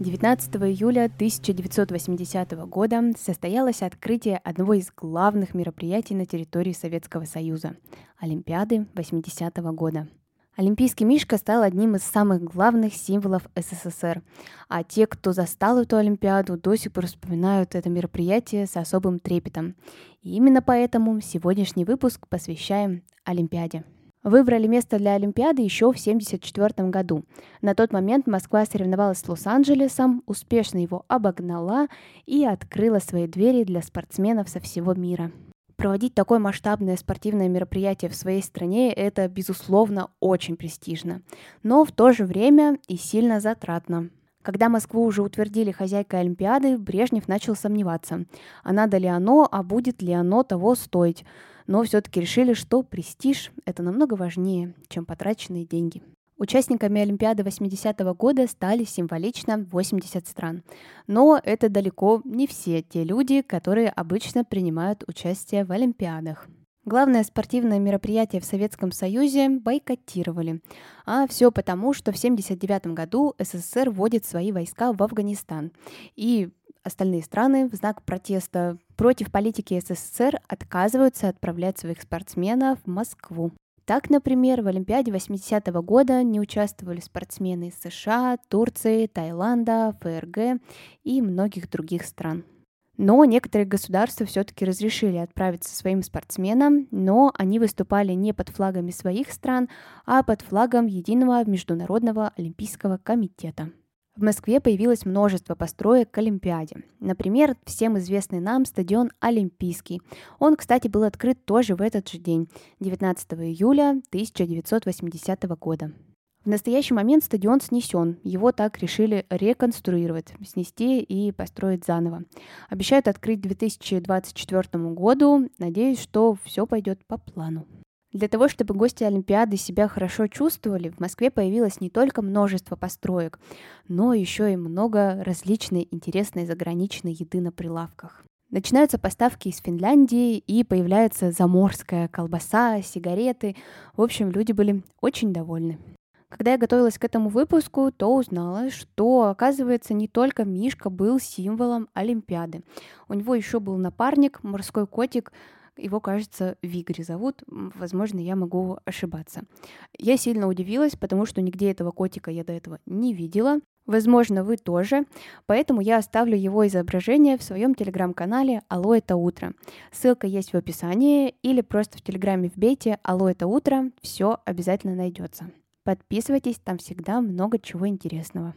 19 июля 1980 года состоялось открытие одного из главных мероприятий на территории Советского Союза – Олимпиады 80 -го года. Олимпийский мишка стал одним из самых главных символов СССР, а те, кто застал эту Олимпиаду, до сих пор вспоминают это мероприятие с особым трепетом. И именно поэтому сегодняшний выпуск посвящаем Олимпиаде. Выбрали место для Олимпиады еще в 1974 году. На тот момент Москва соревновалась с Лос-Анджелесом, успешно его обогнала и открыла свои двери для спортсменов со всего мира. Проводить такое масштабное спортивное мероприятие в своей стране – это, безусловно, очень престижно, но в то же время и сильно затратно. Когда Москву уже утвердили хозяйкой Олимпиады, Брежнев начал сомневаться, а надо ли оно, а будет ли оно того стоить но все-таки решили, что престиж – это намного важнее, чем потраченные деньги. Участниками Олимпиады 80-го года стали символично 80 стран. Но это далеко не все те люди, которые обычно принимают участие в Олимпиадах. Главное спортивное мероприятие в Советском Союзе бойкотировали. А все потому, что в 1979 году СССР вводит свои войска в Афганистан. И остальные страны в знак протеста против политики СССР отказываются отправлять своих спортсменов в Москву. Так, например, в Олимпиаде 80-го года не участвовали спортсмены из США, Турции, Таиланда, ФРГ и многих других стран. Но некоторые государства все-таки разрешили отправиться своим спортсменам, но они выступали не под флагами своих стран, а под флагом Единого международного олимпийского комитета. В Москве появилось множество построек к Олимпиаде. Например, всем известный нам стадион Олимпийский. Он, кстати, был открыт тоже в этот же день, 19 июля 1980 года. В настоящий момент стадион снесен. Его так решили реконструировать, снести и построить заново. Обещают открыть к 2024 году. Надеюсь, что все пойдет по плану. Для того, чтобы гости Олимпиады себя хорошо чувствовали, в Москве появилось не только множество построек, но еще и много различной интересной заграничной еды на прилавках. Начинаются поставки из Финляндии, и появляется заморская колбаса, сигареты. В общем, люди были очень довольны. Когда я готовилась к этому выпуску, то узнала, что, оказывается, не только Мишка был символом Олимпиады. У него еще был напарник, морской котик, его, кажется, Вигри зовут. Возможно, я могу ошибаться. Я сильно удивилась, потому что нигде этого котика я до этого не видела. Возможно, вы тоже. Поэтому я оставлю его изображение в своем телеграм-канале «Алло, это утро». Ссылка есть в описании или просто в телеграме вбейте «Алло, это утро». Все обязательно найдется. Подписывайтесь, там всегда много чего интересного.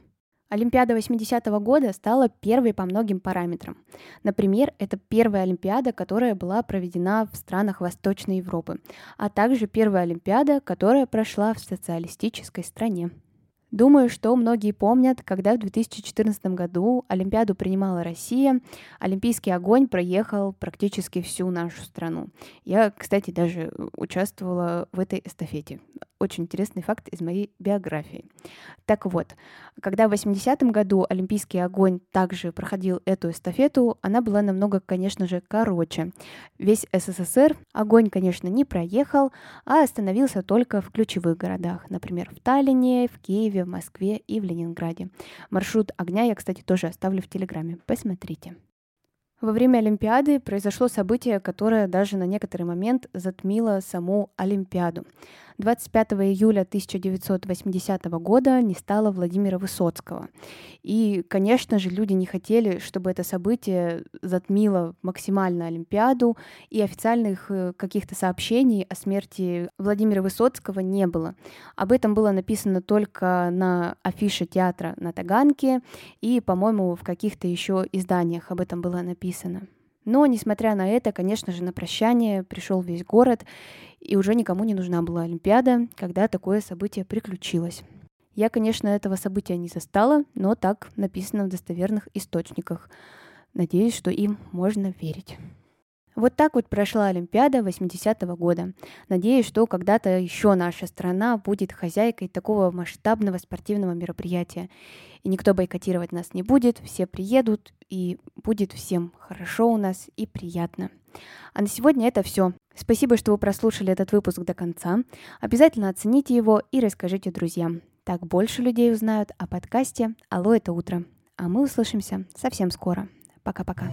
Олимпиада 80-го года стала первой по многим параметрам. Например, это первая Олимпиада, которая была проведена в странах Восточной Европы, а также первая Олимпиада, которая прошла в социалистической стране. Думаю, что многие помнят, когда в 2014 году Олимпиаду принимала Россия, Олимпийский огонь проехал практически всю нашу страну. Я, кстати, даже участвовала в этой эстафете очень интересный факт из моей биографии. Так вот, когда в 80-м году Олимпийский огонь также проходил эту эстафету, она была намного, конечно же, короче. Весь СССР огонь, конечно, не проехал, а остановился только в ключевых городах, например, в Таллине, в Киеве, в Москве и в Ленинграде. Маршрут огня я, кстати, тоже оставлю в Телеграме. Посмотрите. Во время Олимпиады произошло событие, которое даже на некоторый момент затмило саму Олимпиаду. 25 июля 1980 года не стало Владимира Высоцкого. И, конечно же, люди не хотели, чтобы это событие затмило максимально Олимпиаду, и официальных э, каких-то сообщений о смерти Владимира Высоцкого не было. Об этом было написано только на афише театра на Таганке, и, по-моему, в каких-то еще изданиях об этом было написано. Но, несмотря на это, конечно же, на прощание пришел весь город, и уже никому не нужна была Олимпиада, когда такое событие приключилось. Я, конечно, этого события не застала, но так написано в достоверных источниках. Надеюсь, что им можно верить. Вот так вот прошла Олимпиада 80-го года. Надеюсь, что когда-то еще наша страна будет хозяйкой такого масштабного спортивного мероприятия. И никто бойкотировать нас не будет, все приедут, и будет всем хорошо у нас и приятно. А на сегодня это все. Спасибо, что вы прослушали этот выпуск до конца. Обязательно оцените его и расскажите друзьям. Так больше людей узнают о подкасте «Алло, это утро». А мы услышимся совсем скоро. Пока-пока.